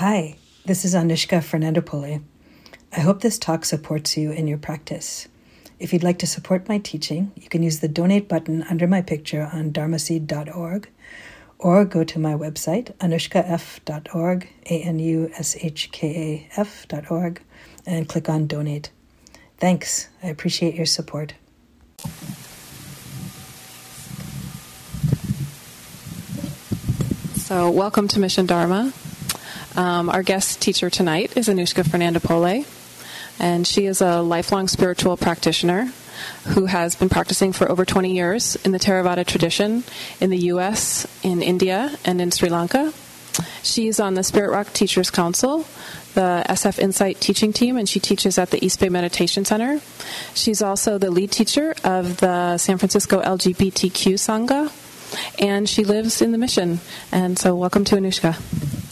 Hi, this is Anushka Fernandopulle. I hope this talk supports you in your practice. If you'd like to support my teaching, you can use the donate button under my picture on dharmaseed.org or go to my website, anushkaf.org, A N U S H K A F.org, and click on donate. Thanks. I appreciate your support. So, welcome to Mission Dharma. Um, our guest teacher tonight is Anushka Fernandopulle, and she is a lifelong spiritual practitioner who has been practicing for over 20 years in the Theravada tradition in the U.S., in India, and in Sri Lanka. She's on the Spirit Rock Teachers Council, the SF Insight teaching team, and she teaches at the East Bay Meditation Center. She's also the lead teacher of the San Francisco LGBTQ Sangha, and she lives in the mission. And so, welcome to Anushka.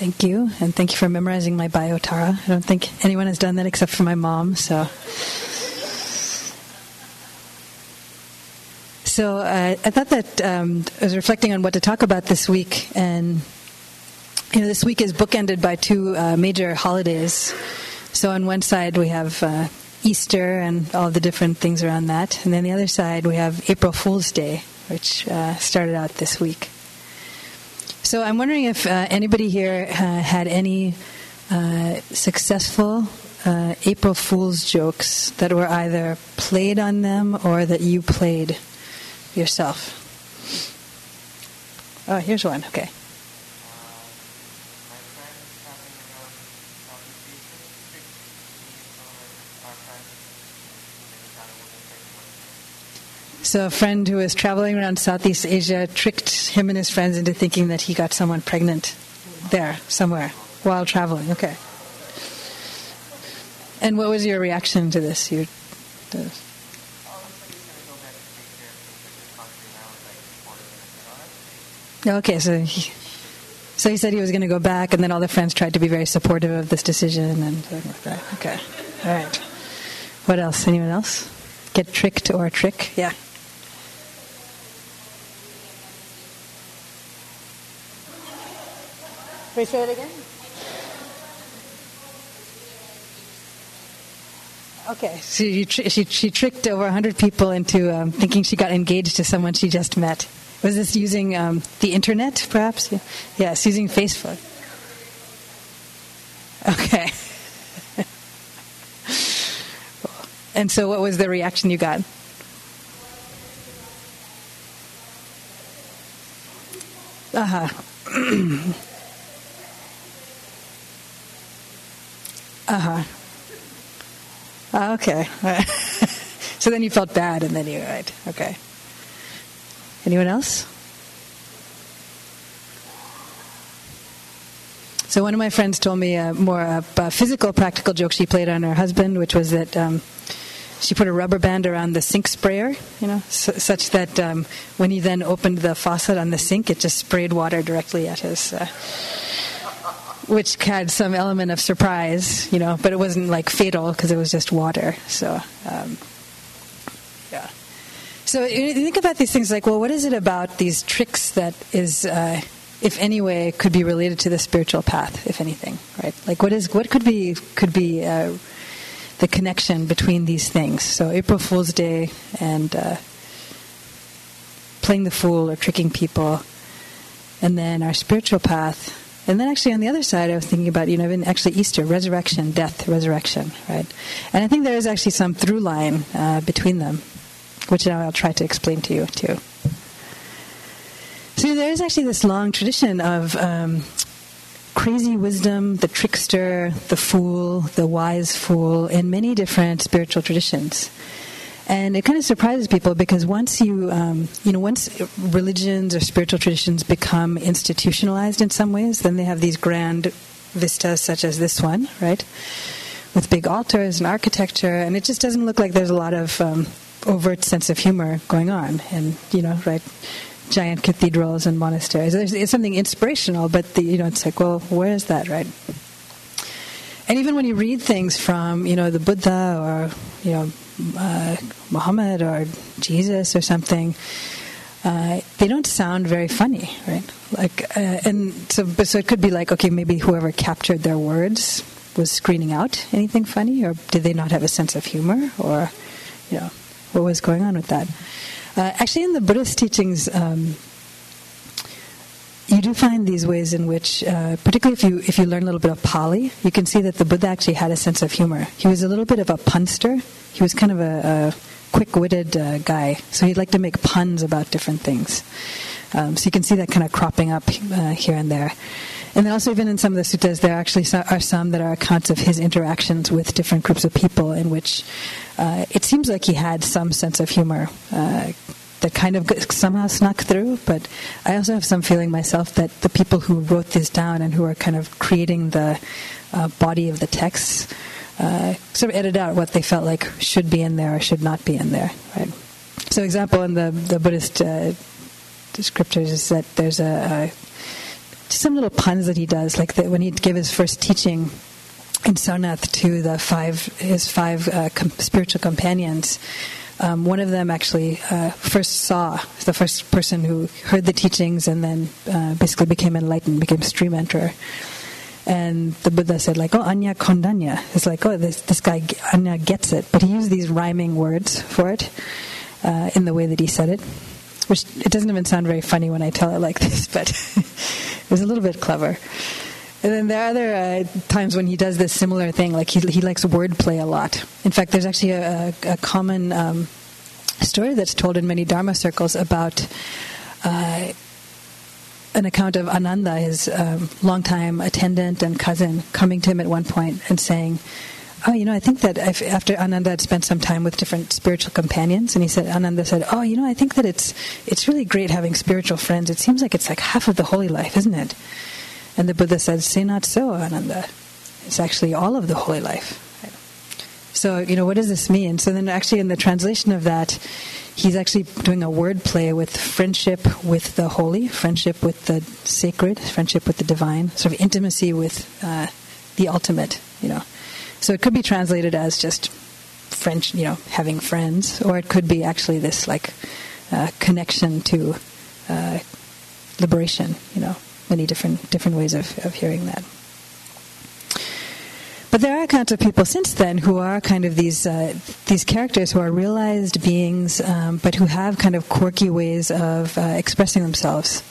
Thank you, and thank you for memorizing my bio, Tara. I don't think anyone has done that except for my mom, so. So uh, I thought that um, I was reflecting on what to talk about this week, and you know, this week is bookended by two uh, major holidays. So on one side we have uh, Easter and all the different things around that, and then the other side we have April Fool's Day, which uh, started out this week. So I'm wondering if uh, anybody here uh, had any uh, successful uh, April Fool's jokes that were either played on them or that you played yourself. Oh, here's one. Okay. So a friend who was traveling around Southeast Asia tricked him and his friends into thinking that he got someone pregnant there somewhere while traveling. Okay. And what was your reaction to this? You, okay, so he, so he said he was going to go back, and then all the friends tried to be very supportive of this decision, and things like that. okay, all right. What else? Anyone else? Get tricked or trick? Yeah. Can say it again? Okay, so she, she tricked over 100 people into um, thinking she got engaged to someone she just met. Was this using um, the internet, perhaps? Yes, using Facebook. Okay. and so, what was the reaction you got? Uh huh. Uh huh. Uh, okay. so then you felt bad, and then you right. Okay. Anyone else? So one of my friends told me a more a, a physical, practical joke she played on her husband, which was that um, she put a rubber band around the sink sprayer, you know, such that um, when he then opened the faucet on the sink, it just sprayed water directly at his. Uh, which had some element of surprise, you know, but it wasn't like fatal because it was just water. So, um, yeah. So you think about these things like, well, what is it about these tricks that is, uh, if any way, could be related to the spiritual path, if anything, right? Like, what is what could be could be uh, the connection between these things? So, April Fool's Day and uh, playing the fool or tricking people, and then our spiritual path and then actually on the other side, I was thinking about, you know, even actually Easter, resurrection, death, resurrection, right? And I think there is actually some through line uh, between them, which now I'll try to explain to you too. So there is actually this long tradition of um, crazy wisdom, the trickster, the fool, the wise fool, in many different spiritual traditions. And it kind of surprises people because once you, um, you know, once religions or spiritual traditions become institutionalized in some ways, then they have these grand vistas such as this one, right? With big altars and architecture, and it just doesn't look like there's a lot of um, overt sense of humor going on. And, you know, right? Giant cathedrals and monasteries. There's, it's something inspirational, but the, you know, it's like, well, where is that, right? And even when you read things from, you know, the Buddha or, you know, uh, Muhammad or Jesus or something, uh, they don't sound very funny, right? Like, uh, and so, so it could be like, okay, maybe whoever captured their words was screening out anything funny, or did they not have a sense of humor, or you know, what was going on with that? Uh, actually, in the Buddhist teachings, um, you do find these ways in which, uh, particularly if you if you learn a little bit of Pali, you can see that the Buddha actually had a sense of humor. He was a little bit of a punster. He was kind of a, a quick-witted uh, guy, so he'd like to make puns about different things. Um, so you can see that kind of cropping up uh, here and there. And then also, even in some of the suttas, there actually are some that are accounts of his interactions with different groups of people, in which uh, it seems like he had some sense of humor uh, that kind of somehow snuck through. But I also have some feeling myself that the people who wrote this down and who are kind of creating the uh, body of the text uh, sort of edited out what they felt like should be in there or should not be in there. Right. So, example in the the Buddhist uh, scriptures is that there's a, a some little puns that he does, like that when he'd give his first teaching in Sarnath to the five his five uh, com- spiritual companions. Um, one of them actually uh, first saw the first person who heard the teachings and then uh, basically became enlightened, became stream enterer. And the Buddha said, like, oh, Anya Kondanya. It's like, oh, this, this guy, Anya gets it. But he used these rhyming words for it uh, in the way that he said it which it doesn't even sound very funny when I tell it like this, but it was a little bit clever. And then there are other uh, times when he does this similar thing, like he, he likes wordplay a lot. In fact, there's actually a, a common um, story that's told in many Dharma circles about uh, an account of Ananda, his um, longtime attendant and cousin, coming to him at one point and saying, oh, you know, I think that after Ananda had spent some time with different spiritual companions, and he said, Ananda said, oh, you know, I think that it's it's really great having spiritual friends. It seems like it's like half of the holy life, isn't it? And the Buddha said, say not so, Ananda. It's actually all of the holy life. So, you know, what does this mean? So then actually in the translation of that, he's actually doing a word play with friendship with the holy, friendship with the sacred, friendship with the divine, sort of intimacy with uh, the ultimate, you know. So it could be translated as just French, you know, having friends, or it could be actually this like uh, connection to uh, liberation. You know, many different different ways of, of hearing that. But there are accounts of people since then who are kind of these uh, these characters who are realized beings, um, but who have kind of quirky ways of uh, expressing themselves.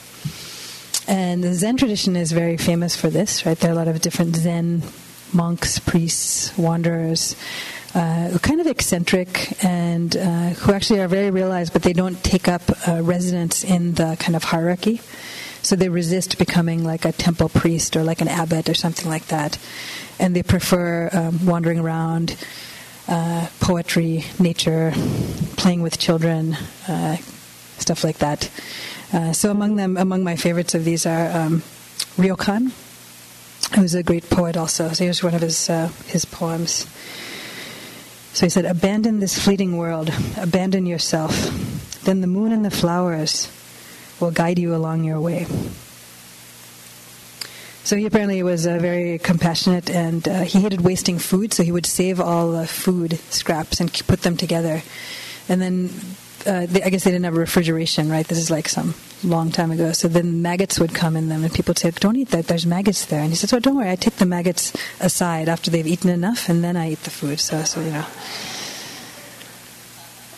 And the Zen tradition is very famous for this, right? There are a lot of different Zen monks, priests, wanderers, uh, who are kind of eccentric and uh, who actually are very realized, but they don't take up uh, residence in the kind of hierarchy. So they resist becoming like a temple priest or like an abbot or something like that. And they prefer um, wandering around, uh, poetry, nature, playing with children, uh, stuff like that. Uh, so among them, among my favorites of these are um, Ryokan, who's a great poet also. So here's one of his uh, his poems. So he said, "Abandon this fleeting world. Abandon yourself. Then the moon and the flowers will guide you along your way." So he apparently was uh, very compassionate, and uh, he hated wasting food. So he would save all the food scraps and put them together, and then uh, they, I guess they didn't have refrigeration, right? This is like some long time ago. So then maggots would come in them, and people say, "Don't eat that. There's maggots there." And he says, "Oh, don't worry. I take the maggots aside after they've eaten enough, and then I eat the food." So, so you know.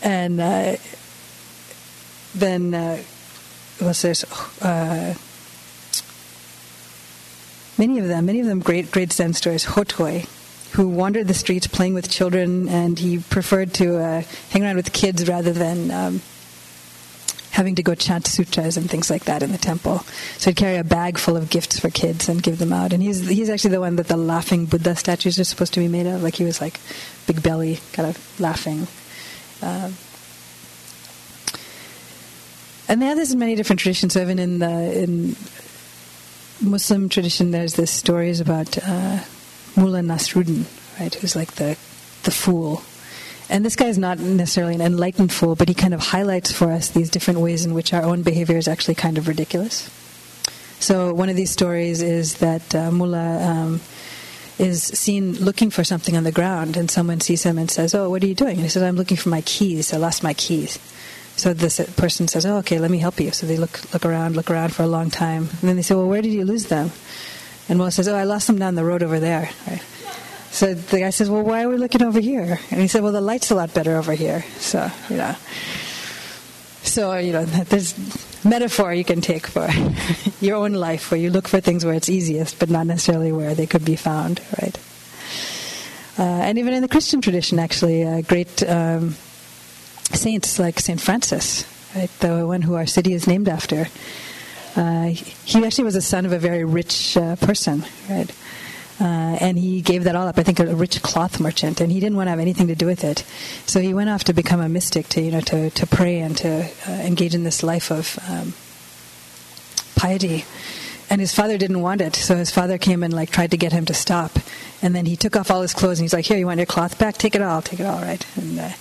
And uh, then what's this? Uh, many of them, many of them, great, great Zen stories. Hotei who wandered the streets playing with children, and he preferred to uh, hang around with kids rather than um, having to go chant sutras and things like that in the temple. So he'd carry a bag full of gifts for kids and give them out. And he's he's actually the one that the laughing Buddha statues are supposed to be made of. Like he was like big belly, kind of laughing. Uh, and this in many different traditions. Even in the in Muslim tradition, there's this stories about. Uh, Mullah Nasruddin, right, who's like the the fool. And this guy is not necessarily an enlightened fool, but he kind of highlights for us these different ways in which our own behavior is actually kind of ridiculous. So one of these stories is that uh, Mullah um, is seen looking for something on the ground, and someone sees him and says, "Oh, what are you doing?" And he says, "I'm looking for my keys. I lost my keys." So this person says, "Oh, okay, let me help you." So they look look around, look around for a long time, and then they say, "Well, where did you lose them?" And Mo says, "Oh, I lost them down the road over there." Right? So the guy says, "Well, why are we looking over here?" And he said, "Well, the light's a lot better over here." So you know, so you know, there's metaphor you can take for your own life, where you look for things where it's easiest, but not necessarily where they could be found, right? Uh, and even in the Christian tradition, actually, a great um, saints like Saint Francis, right, the one who our city is named after. Uh, he actually was the son of a very rich uh, person, right? Uh, and he gave that all up. I think a rich cloth merchant, and he didn't want to have anything to do with it. So he went off to become a mystic, to you know, to, to pray and to uh, engage in this life of um, piety. And his father didn't want it, so his father came and like tried to get him to stop. And then he took off all his clothes and he's like, "Here, you want your cloth back? Take it all. Take it all, right?" And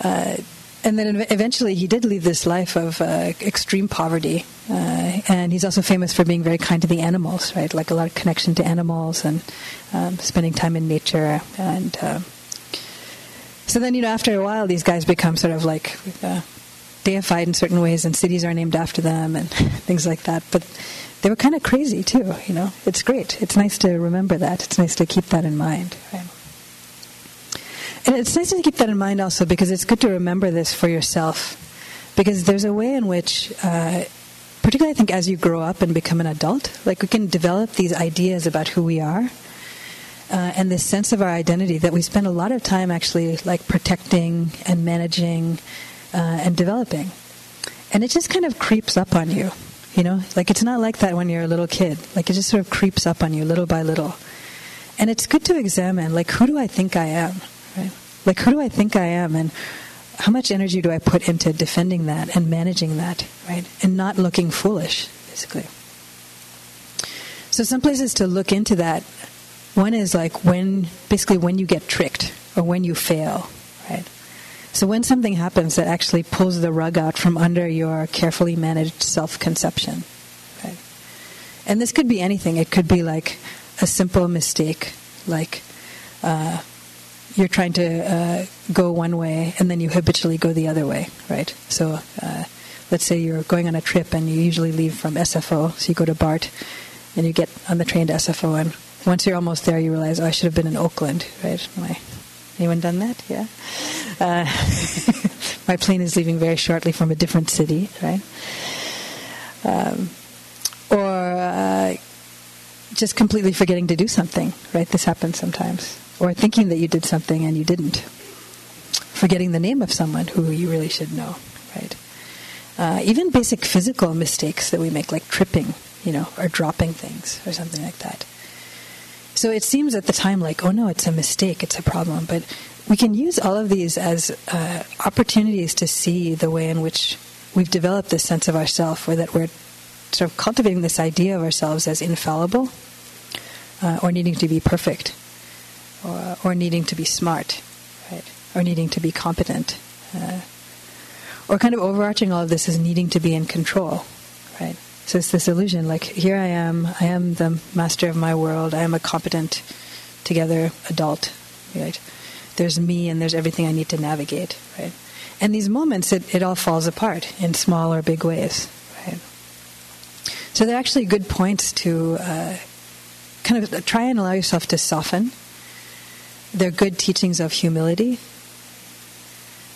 uh, and then eventually he did lead this life of uh, extreme poverty. Uh, and he's also famous for being very kind to the animals, right? Like a lot of connection to animals and um, spending time in nature. And uh, so then, you know, after a while, these guys become sort of like uh, deified in certain ways, and cities are named after them and things like that. But they were kind of crazy too, you know. It's great. It's nice to remember that. It's nice to keep that in mind, right? And it's nice to keep that in mind also because it's good to remember this for yourself. Because there's a way in which, uh, particularly I think as you grow up and become an adult, like we can develop these ideas about who we are. Uh, and this sense of our identity that we spend a lot of time actually like protecting and managing uh, and developing. And it just kind of creeps up on you, you know? Like it's not like that when you're a little kid. Like it just sort of creeps up on you little by little. And it's good to examine, like, who do I think I am? Like, who do I think I am? And how much energy do I put into defending that and managing that, right? And not looking foolish, basically. So, some places to look into that. One is like when, basically, when you get tricked or when you fail, right? So, when something happens that actually pulls the rug out from under your carefully managed self conception, right? And this could be anything. It could be like a simple mistake, like uh, you're trying to uh, go one way and then you habitually go the other way, right? So uh, let's say you're going on a trip and you usually leave from SFO, so you go to BART and you get on the train to SFO, and once you're almost there, you realize, oh, I should have been in Oakland, right? My, anyone done that? Yeah. Uh, my plane is leaving very shortly from a different city, right? Um, or uh, just completely forgetting to do something, right? This happens sometimes or thinking that you did something and you didn't, forgetting the name of someone who you really should know, right? Uh, even basic physical mistakes that we make, like tripping, you know, or dropping things or something like that. So it seems at the time like, oh no, it's a mistake, it's a problem. But we can use all of these as uh, opportunities to see the way in which we've developed this sense of ourself, or that we're sort of cultivating this idea of ourselves as infallible uh, or needing to be perfect or, or needing to be smart, right? Or needing to be competent. Uh, or kind of overarching all of this is needing to be in control, right? So it's this illusion like, here I am, I am the master of my world, I am a competent, together adult, right? There's me and there's everything I need to navigate, right? And these moments, it, it all falls apart in small or big ways, right? So they're actually good points to uh, kind of try and allow yourself to soften they're good teachings of humility.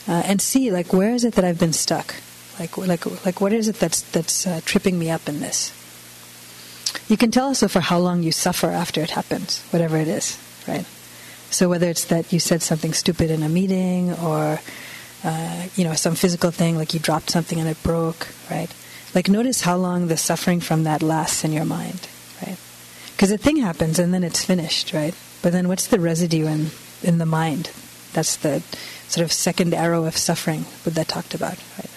Uh, and see, like, where is it that I've been stuck? Like, like, like, what is it that's that's uh, tripping me up in this? You can tell also for how long you suffer after it happens, whatever it is, right? So whether it's that you said something stupid in a meeting, or uh, you know some physical thing, like you dropped something and it broke, right? Like, notice how long the suffering from that lasts in your mind, right? Because a thing happens and then it's finished, right? But then what's the residue in, in the mind? That's the sort of second arrow of suffering Buddha talked about, right?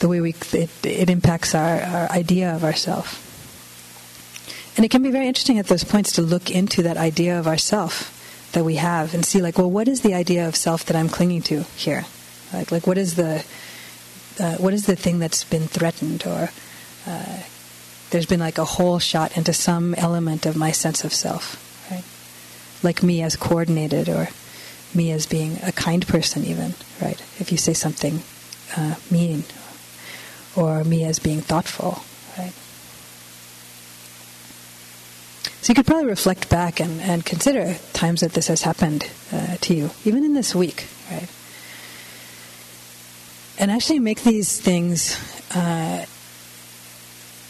The way we, it, it impacts our, our idea of ourself. And it can be very interesting at those points to look into that idea of ourself that we have and see like, well, what is the idea of self that I'm clinging to here? Like, like what is the, uh, what is the thing that's been threatened or uh, there's been like a hole shot into some element of my sense of self like me as coordinated or me as being a kind person, even, right? If you say something uh, mean, or me as being thoughtful, right? So you could probably reflect back and, and consider times that this has happened uh, to you, even in this week, right? And actually make these things uh,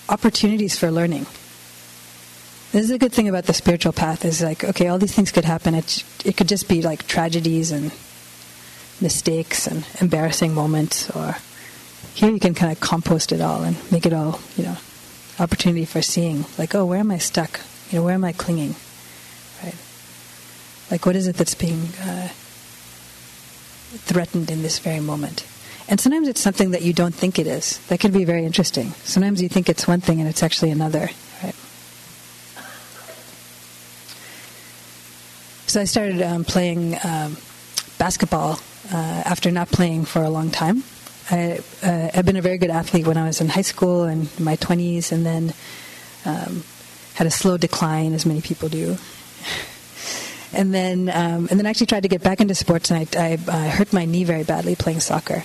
opportunities for learning. This is a good thing about the spiritual path is like, okay, all these things could happen. It, it could just be like tragedies and mistakes and embarrassing moments, or here you can kind of compost it all and make it all, you know, opportunity for seeing, like, oh, where am I stuck? You know, where am I clinging? Right? Like, what is it that's being uh, threatened in this very moment? And sometimes it's something that you don't think it is. That can be very interesting. Sometimes you think it's one thing and it's actually another. So I started um, playing um, basketball uh, after not playing for a long time. I, uh, I've been a very good athlete when I was in high school and my 20s, and then um, had a slow decline, as many people do. and then, um, and then I actually tried to get back into sports, and I, I hurt my knee very badly playing soccer.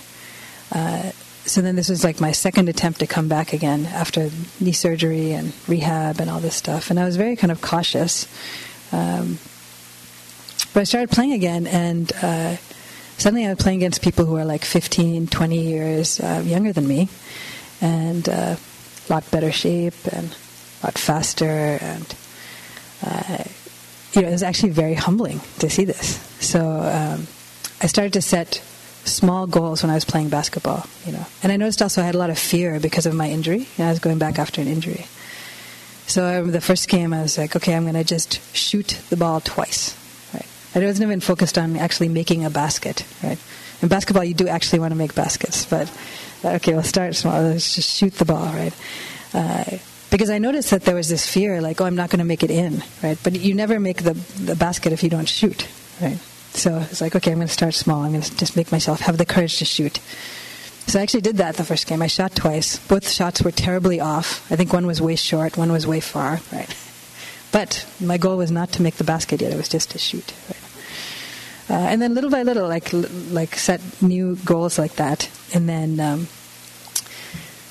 Uh, so then this was like my second attempt to come back again after knee surgery and rehab and all this stuff. And I was very kind of cautious. Um, but I started playing again, and uh, suddenly I was playing against people who are like 15, 20 years uh, younger than me, and uh, a lot better shape and a lot faster. And uh, you know, it was actually very humbling to see this. So um, I started to set small goals when I was playing basketball. You know, and I noticed also I had a lot of fear because of my injury. You know, I was going back after an injury. So the first game, I was like, okay, I'm going to just shoot the ball twice I wasn't even focused on actually making a basket, right? In basketball, you do actually want to make baskets, but uh, okay, we'll start small. Let's just shoot the ball, right? Uh, because I noticed that there was this fear, like, oh, I'm not going to make it in, right? But you never make the the basket if you don't shoot, right? So it's like, okay, I'm going to start small. I'm going to just make myself have the courage to shoot. So I actually did that the first game. I shot twice. Both shots were terribly off. I think one was way short, one was way far, right? But my goal was not to make the basket yet; it was just to shoot. Right? Uh, and then little by little, like like set new goals like that, and then um,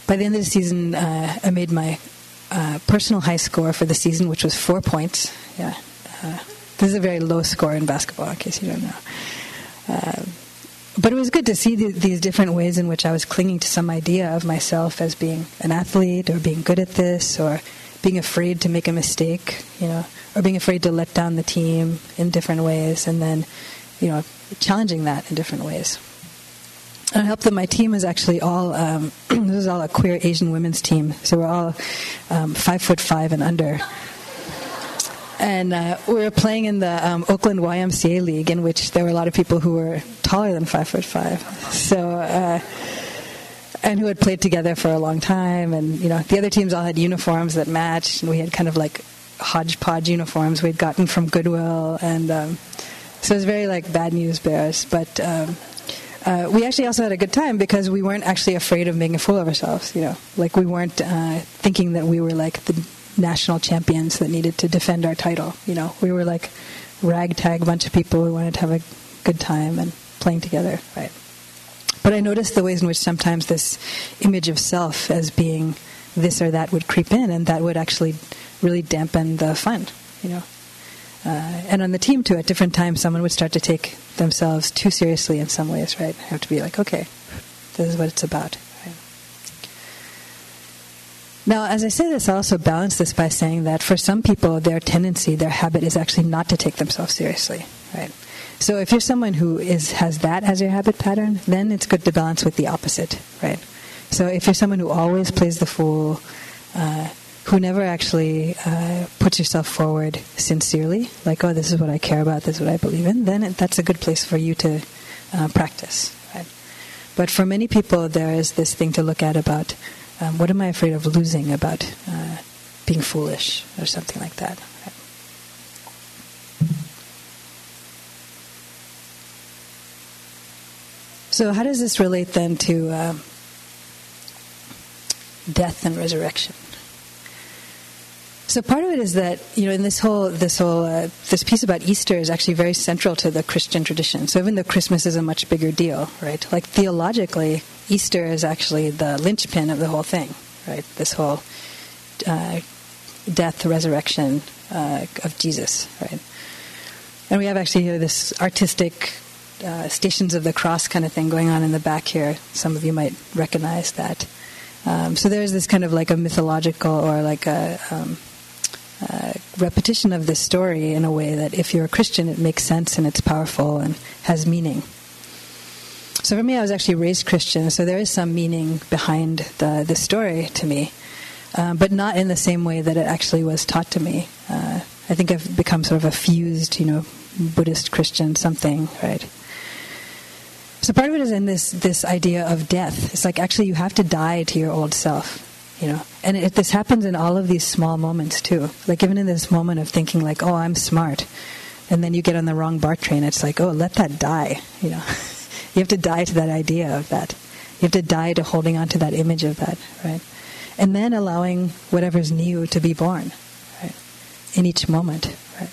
by the end of the season, uh, I made my uh, personal high score for the season, which was four points. Yeah, uh, this is a very low score in basketball, in case you don't know. Uh, but it was good to see the, these different ways in which I was clinging to some idea of myself as being an athlete or being good at this or being afraid to make a mistake, you know, or being afraid to let down the team in different ways, and then, you know, challenging that in different ways. And I hope that my team is actually all, um, this is all a queer Asian women's team, so we're all um, five foot five and under. And uh, we were playing in the um, Oakland YMCA League, in which there were a lot of people who were taller than five foot five. So, uh, and who had played together for a long time. And you know, the other teams all had uniforms that matched, and we had kind of like hodgepodge uniforms we'd gotten from Goodwill, and um, so it was very like bad news bears. But um, uh, we actually also had a good time because we weren't actually afraid of making a fool of ourselves. You know, like we weren't uh, thinking that we were like the national champions that needed to defend our title. You know, we were like ragtag bunch of people who wanted to have a good time and playing together, right? But I noticed the ways in which sometimes this image of self as being this or that would creep in, and that would actually really dampen the fun, you know. Uh, and on the team too, at different times, someone would start to take themselves too seriously in some ways, right? I have to be like, okay, this is what it's about. Now, as I say this, I also balance this by saying that for some people, their tendency, their habit is actually not to take themselves seriously, right? So if you're someone who is has that as your habit pattern, then it's good to balance with the opposite, right? So if you're someone who always plays the fool, uh, who never actually uh, puts yourself forward sincerely, like, oh, this is what I care about, this is what I believe in, then that's a good place for you to uh, practice. Right? But for many people, there is this thing to look at about um, what am I afraid of losing about uh, being foolish or something like that. So, how does this relate then to um, death and resurrection? So part of it is that you know in this whole this whole uh, this piece about Easter is actually very central to the Christian tradition. So even though Christmas is a much bigger deal, right? Like theologically, Easter is actually the linchpin of the whole thing, right? This whole uh, death, resurrection uh, of Jesus, right? And we have actually here this artistic uh, Stations of the Cross kind of thing going on in the back here. Some of you might recognize that. Um, so there's this kind of like a mythological or like a um, uh, repetition of this story in a way that if you're a Christian, it makes sense and it's powerful and has meaning. So for me, I was actually raised Christian, so there is some meaning behind the, the story to me, uh, but not in the same way that it actually was taught to me. Uh, I think I've become sort of a fused, you know, Buddhist Christian something, right? So part of it is in this this idea of death. It's like actually you have to die to your old self, you know. And it, this happens in all of these small moments too. Like even in this moment of thinking like, oh, I'm smart, and then you get on the wrong BART train. It's like, oh, let that die, you know. You have to die to that idea of that. You have to die to holding on to that image of that, right? And then allowing whatever's new to be born, right? In each moment, right?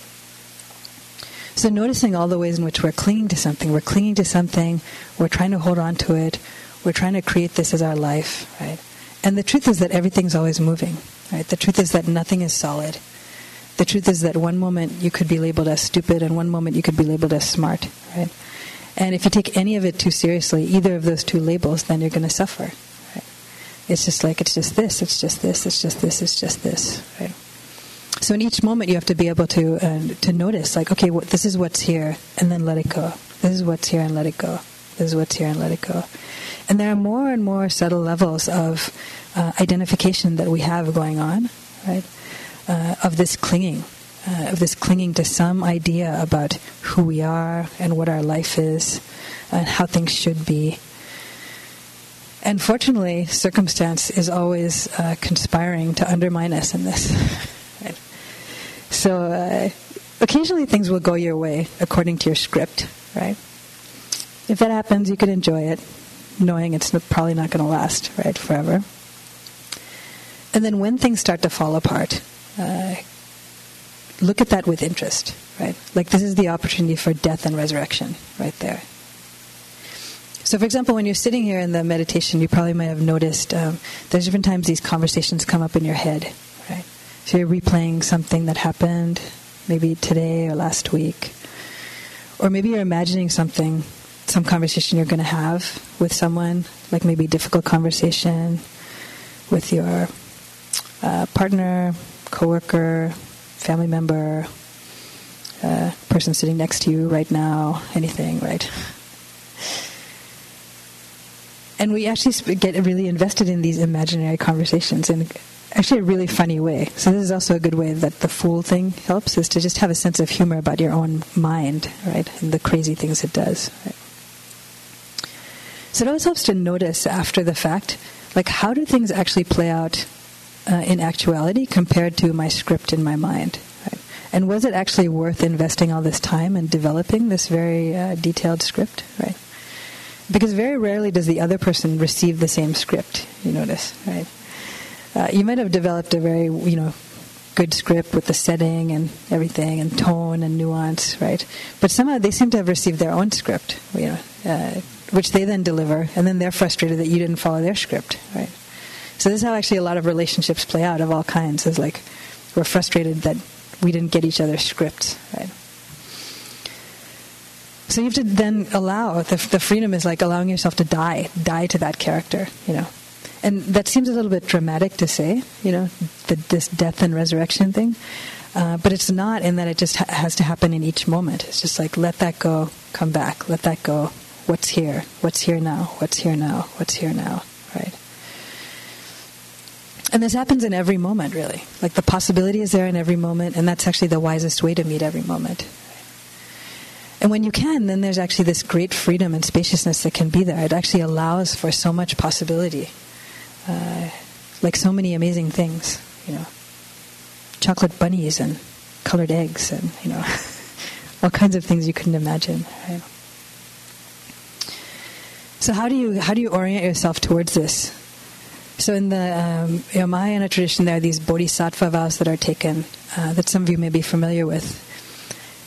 So noticing all the ways in which we're clinging to something. We're clinging to something, we're trying to hold on to it, we're trying to create this as our life, right? And the truth is that everything's always moving, right? The truth is that nothing is solid. The truth is that one moment you could be labeled as stupid and one moment you could be labeled as smart, right? And if you take any of it too seriously, either of those two labels, then you're going to suffer. Right? It's just like, it's just this, it's just this, it's just this, it's just this. Right? So in each moment, you have to be able to uh, to notice, like, okay, what, this is what's here, and then let it go. This is what's here, and let it go. Is what's here, and let it go. And there are more and more subtle levels of uh, identification that we have going on, right? Uh, of this clinging, uh, of this clinging to some idea about who we are and what our life is and how things should be. And fortunately, circumstance is always uh, conspiring to undermine us in this. right? So uh, occasionally things will go your way according to your script, right? If that happens, you can enjoy it, knowing it's probably not going to last, right, forever. And then when things start to fall apart, uh, look at that with interest, right? Like this is the opportunity for death and resurrection right there. So, for example, when you're sitting here in the meditation, you probably might have noticed um, there's different times these conversations come up in your head, right? So you're replaying something that happened maybe today or last week. Or maybe you're imagining something, some conversation you're going to have with someone, like maybe a difficult conversation with your uh, partner, coworker, family member, uh, person sitting next to you right now, anything, right? And we actually get really invested in these imaginary conversations in actually a really funny way. So this is also a good way that the fool thing helps, is to just have a sense of humor about your own mind, right, and the crazy things it does. Right? So it always helps to notice after the fact, like how do things actually play out uh, in actuality compared to my script in my mind. Right? And was it actually worth investing all this time and developing this very uh, detailed script? Right? Because very rarely does the other person receive the same script. You notice, right? Uh, you might have developed a very, you know, good script with the setting and everything and tone and nuance, right? But somehow they seem to have received their own script, you know, uh, which they then deliver, and then they're frustrated that you didn't follow their script, right? So this is how actually a lot of relationships play out of all kinds. Is like we're frustrated that we didn't get each other's scripts, right? So you have to then allow the, the freedom is like allowing yourself to die, die to that character, you know. And that seems a little bit dramatic to say, you know, the, this death and resurrection thing. Uh, but it's not in that it just ha- has to happen in each moment. It's just like let that go, come back, let that go. What's here? What's here now? What's here now? What's here now? Right? And this happens in every moment, really. Like the possibility is there in every moment, and that's actually the wisest way to meet every moment. And when you can, then there's actually this great freedom and spaciousness that can be there. It actually allows for so much possibility, uh, like so many amazing things, you know, chocolate bunnies and colored eggs, and you know, all kinds of things you couldn't imagine. Right? So how do you how do you orient yourself towards this? So in the um, you know, Mahayana tradition, there are these bodhisattva vows that are taken uh, that some of you may be familiar with,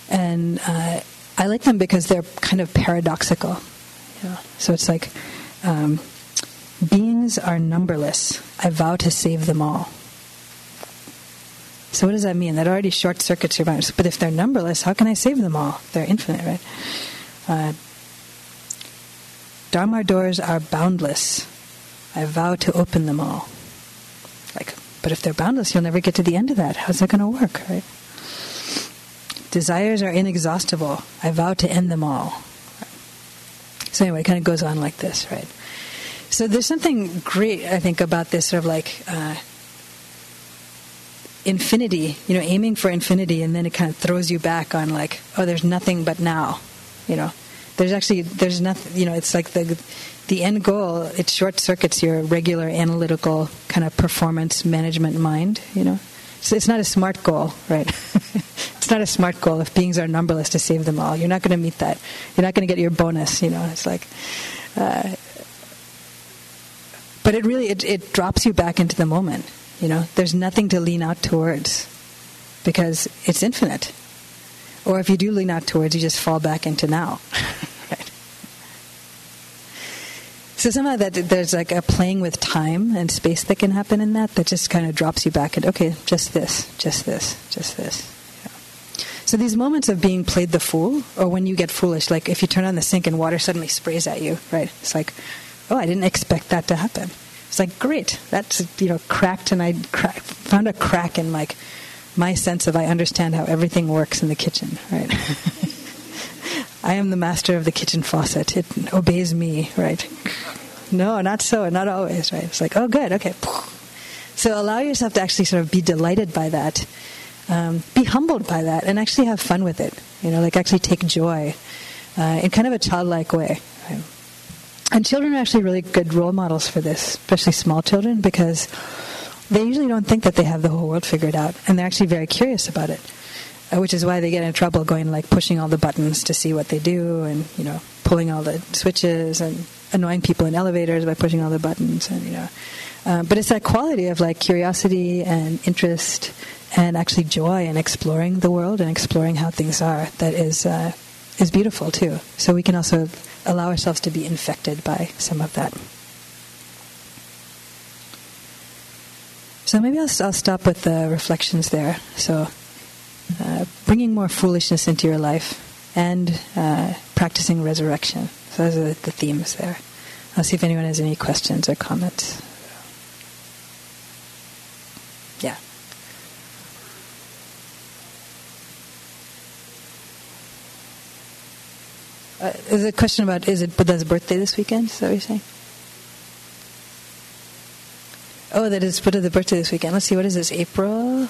and uh, I like them because they're kind of paradoxical. So it's like um, beings are numberless. I vow to save them all. So what does that mean? That already short circuits your mind. But if they're numberless, how can I save them all? They're infinite, right? Uh, Dharma doors are boundless. I vow to open them all. Like, but if they're boundless, you'll never get to the end of that. How's that going to work, right? Desires are inexhaustible. I vow to end them all. So anyway, it kind of goes on like this, right? So there's something great, I think, about this sort of like uh, infinity, you know, aiming for infinity, and then it kind of throws you back on like, oh, there's nothing but now, you know. There's actually there's nothing, you know. It's like the the end goal. It short circuits your regular analytical kind of performance management mind, you know. So it's not a smart goal, right? it's not a smart goal if beings are numberless to save them all. You're not going to meet that. You're not going to get your bonus, you know. It's like. Uh, but it really it, it drops you back into the moment you know, there's nothing to lean out towards because it's infinite. Or if you do lean out towards, you just fall back into now. So somehow that there's like a playing with time and space that can happen in that that just kind of drops you back into okay, just this, just this, just this. So these moments of being played the fool, or when you get foolish, like if you turn on the sink and water suddenly sprays at you, right? It's like, oh, I didn't expect that to happen. It's like great. That's you know cracked, and I crack, found a crack in like my sense of I understand how everything works in the kitchen. Right. I am the master of the kitchen faucet. It obeys me. Right. No, not so. Not always. Right. It's like oh good. Okay. So allow yourself to actually sort of be delighted by that. Um, be humbled by that and actually have fun with it. You know, like actually take joy uh, in kind of a childlike way. Right? And children are actually really good role models for this, especially small children, because they usually don't think that they have the whole world figured out, and they're actually very curious about it. Uh, which is why they get in trouble going like pushing all the buttons to see what they do, and you know pulling all the switches and annoying people in elevators by pushing all the buttons, and you know. Uh, but it's that quality of like curiosity and interest and actually joy in exploring the world and exploring how things are that is uh, is beautiful too. So we can also allow ourselves to be infected by some of that. So maybe I'll, I'll stop with the reflections there. So, uh, bringing more foolishness into your life and uh, practicing resurrection. So, those are the themes there. I'll see if anyone has any questions or comments. Yeah. Uh, is a question about is it Buddha's birthday this weekend? Is that what you're saying? Oh, that is Buddha's birthday this weekend. Let's see, what is this? April?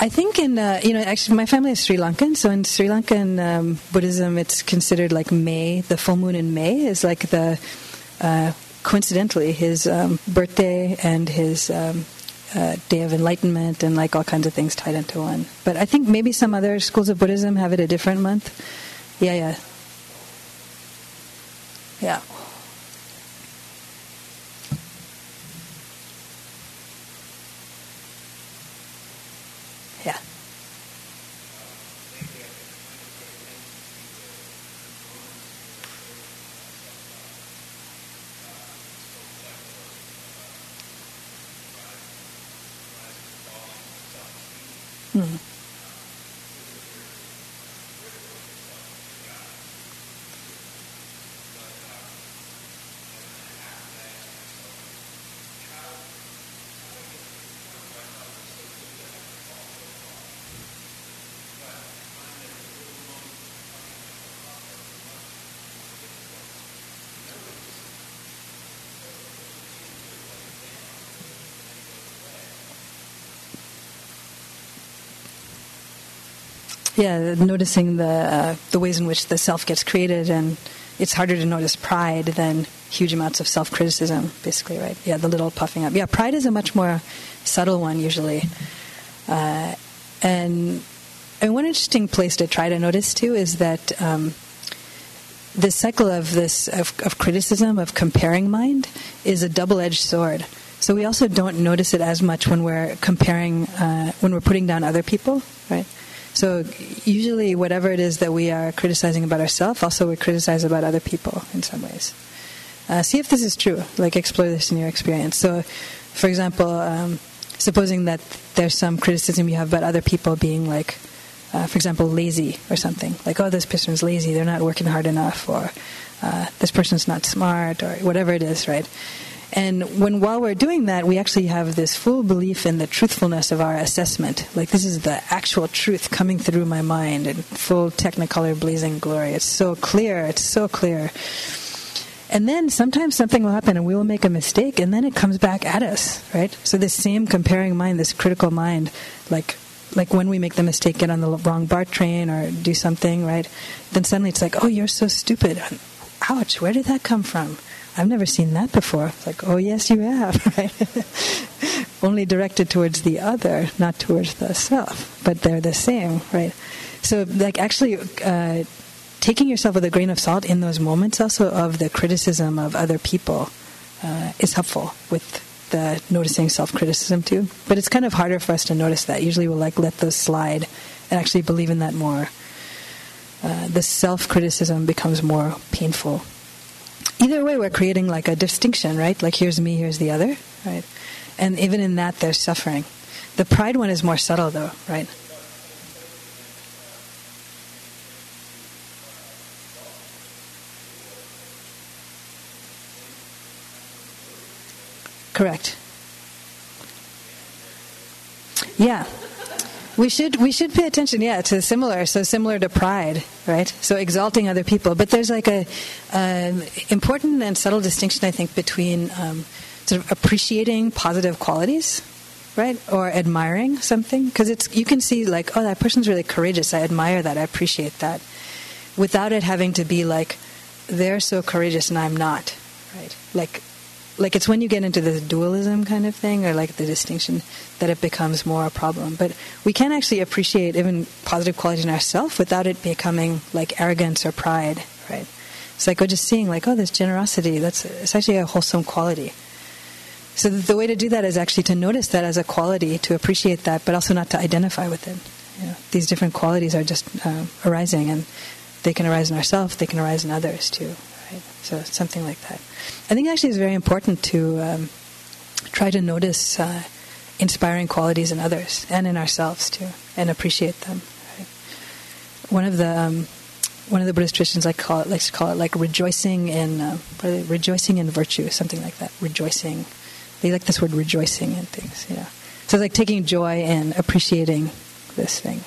I think in uh, you know actually my family is Sri Lankan, so in Sri Lankan um, Buddhism, it's considered like May. The full moon in May is like the uh, coincidentally his um, birthday and his um, uh, day of enlightenment and like all kinds of things tied into one. But I think maybe some other schools of Buddhism have it a different month. Yeah, yeah. Yeah. Yeah. Hmm. Yeah, noticing the uh, the ways in which the self gets created, and it's harder to notice pride than huge amounts of self criticism. Basically, right? Yeah, the little puffing up. Yeah, pride is a much more subtle one usually, uh, and and one interesting place to try to notice too is that. Um, this cycle of this of, of criticism of comparing mind is a double-edged sword. So we also don't notice it as much when we're comparing uh, when we're putting down other people, right? So usually, whatever it is that we are criticizing about ourselves, also we criticize about other people in some ways. Uh, see if this is true. Like explore this in your experience. So, for example, um, supposing that there's some criticism you have about other people being like, uh, for example, lazy or something. Like, oh, this person's lazy. They're not working hard enough, or uh, this person's not smart, or whatever it is, right? And when while we're doing that, we actually have this full belief in the truthfulness of our assessment. Like this is the actual truth coming through my mind in full technicolor blazing glory. It's so clear, it's so clear. And then sometimes something will happen and we will make a mistake and then it comes back at us, right? So this same comparing mind, this critical mind, like like when we make the mistake, get on the wrong BART train or do something, right? Then suddenly it's like, oh, you're so stupid. Ouch, where did that come from? I've never seen that before. It's like, oh, yes, you have, right? Only directed towards the other, not towards the self, but they're the same, right? So, like, actually, uh, taking yourself with a grain of salt in those moments also of the criticism of other people uh, is helpful with the noticing self-criticism too. But it's kind of harder for us to notice that. Usually, we'll like let those slide and actually believe in that more. Uh, the self-criticism becomes more painful either way, we're creating like a distinction, right? Like here's me, here's the other, right? And even in that, there's suffering. The pride one is more subtle, though, right? Correct. Yeah. We should we should pay attention, yeah, to similar. So similar to pride, right? So exalting other people. But there's like a um, important and subtle distinction, I think, between um, sort of appreciating positive qualities, right, or admiring something, because it's you can see like, oh, that person's really courageous. I admire that. I appreciate that, without it having to be like, they're so courageous and I'm not, right? Like like it's when you get into the dualism kind of thing or like the distinction that it becomes more a problem. But we can actually appreciate even positive qualities in ourselves without it becoming like arrogance or pride right? It's like we're just seeing like oh there's generosity that's it's actually a wholesome quality. So the way to do that is actually to notice that as a quality to appreciate that but also not to identify with it. You know, these different qualities are just uh, arising and they can arise in ourselves they can arise in others too right so something like that I think actually it's very important to um, try to notice uh, inspiring qualities in others and in ourselves too, and appreciate them. Right? One of the um, one of the Buddhist traditions like call it likes to call it like rejoicing in uh, rejoicing in virtue, something like that. Rejoicing. They like this word rejoicing in things. Yeah. So it's like taking joy in appreciating this thing.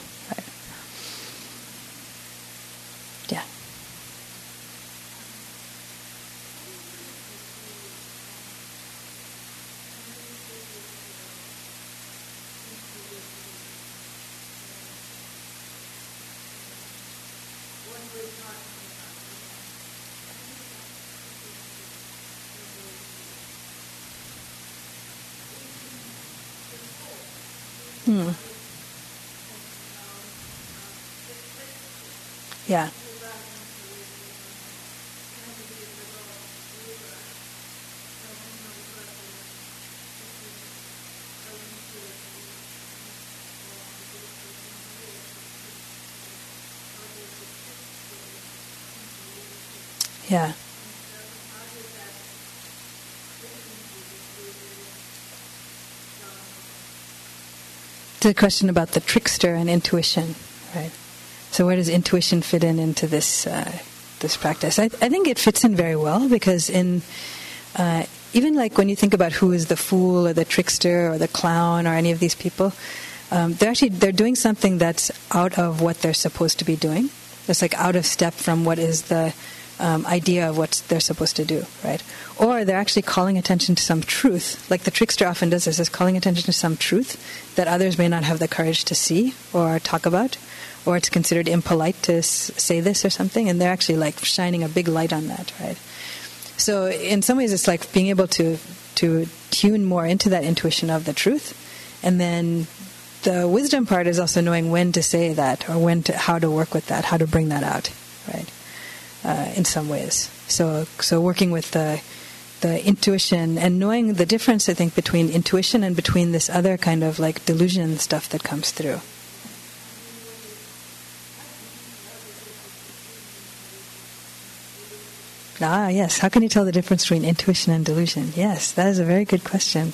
Hmm. Yeah. Yeah. The question about the trickster and intuition, right? So where does intuition fit in into this uh, this practice? I, I, think it fits in very well because in uh, even like when you think about who is the fool or the trickster or the clown or any of these people, um, they're actually they're doing something that's out of what they're supposed to be doing. It's like out of step from what is the um, idea of what they're supposed to do, right? Or they're actually calling attention to some truth, like the trickster often does this, is calling attention to some truth that others may not have the courage to see or talk about, or it's considered impolite to s- say this or something, and they're actually like shining a big light on that, right? So in some ways, it's like being able to to tune more into that intuition of the truth, and then the wisdom part is also knowing when to say that or when to how to work with that, how to bring that out, right? Uh, in some ways. So, so working with the the intuition and knowing the difference, I think, between intuition and between this other kind of like delusion stuff that comes through. Ah, yes. How can you tell the difference between intuition and delusion? Yes, that is a very good question.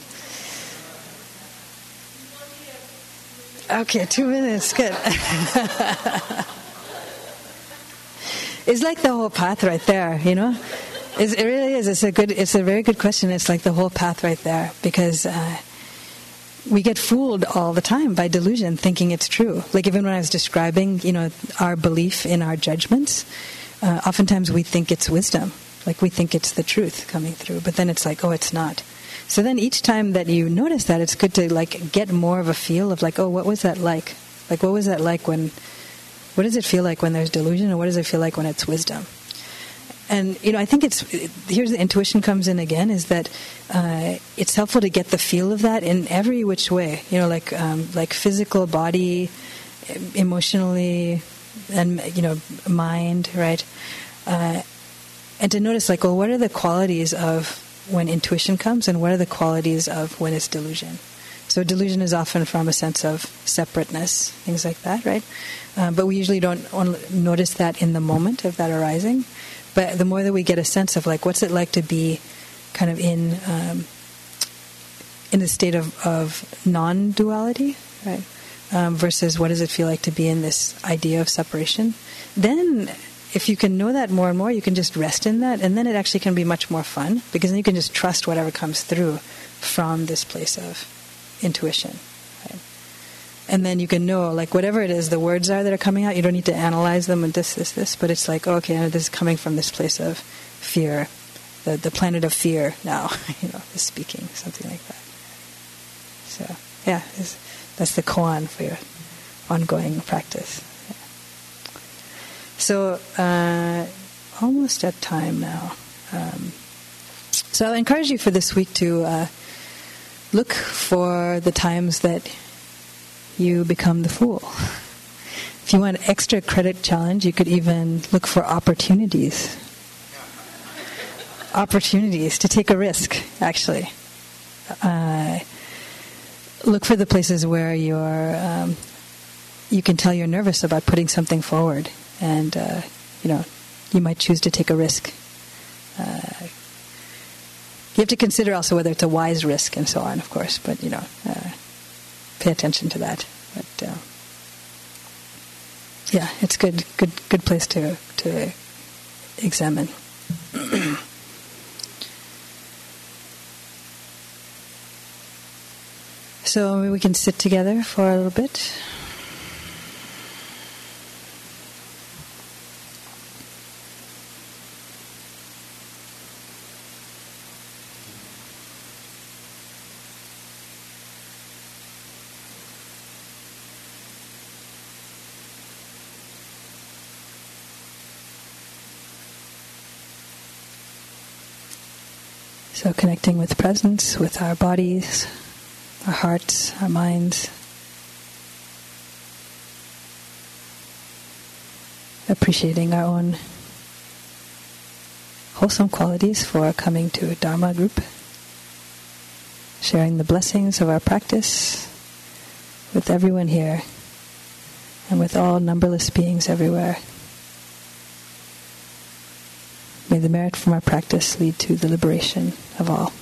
Okay, two minutes. Good. it's like the whole path right there, you know? It's, it really is. It's a good. It's a very good question. It's like the whole path right there because uh, we get fooled all the time by delusion, thinking it's true. Like even when I was describing, you know, our belief in our judgments, uh, oftentimes we think it's wisdom, like we think it's the truth coming through, but then it's like, oh, it's not. So then each time that you notice that, it's good to like get more of a feel of like, oh, what was that like? Like, what was that like when? What does it feel like when there's delusion, and what does it feel like when it's wisdom? and you know, I think it's here's the intuition comes in again is that uh, it's helpful to get the feel of that in every which way. You know, like um, like physical, body, emotionally, and you know, mind, right? Uh, and to notice, like, well, what are the qualities of when intuition comes, and what are the qualities of when it's delusion? So delusion is often from a sense of separateness, things like that, right? Uh, but we usually don't notice that in the moment of that arising. But the more that we get a sense of like what's it like to be kind of in um, in the state of, of non-duality, right? Um, versus what does it feel like to be in this idea of separation? Then, if you can know that more and more, you can just rest in that, and then it actually can be much more fun because then you can just trust whatever comes through from this place of intuition and then you can know like whatever it is the words are that are coming out you don't need to analyze them and this this this but it's like oh, okay this is coming from this place of fear the the planet of fear now you know is speaking something like that. So yeah that's the koan for your ongoing practice. Yeah. so uh, almost at time now. Um, so i encourage you for this week to uh, look for the times that you become the fool. If you want extra credit challenge, you could even look for opportunities. Opportunities to take a risk, actually. Uh, look for the places where you're, um, you can tell you're nervous about putting something forward, and uh, you know, you might choose to take a risk. Uh, you have to consider also whether it's a wise risk and so on, of course. But you know, uh, pay attention to that. But uh, yeah, it's good, good, good place to to examine. so we can sit together for a little bit. So, connecting with presence, with our bodies, our hearts, our minds. Appreciating our own wholesome qualities for coming to a Dharma group. Sharing the blessings of our practice with everyone here and with all numberless beings everywhere. May the merit from our practice lead to the liberation of all.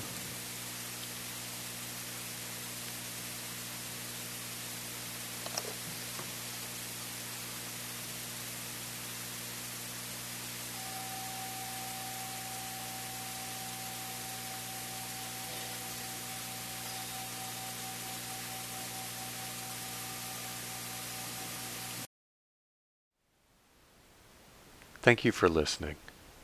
Thank you for listening.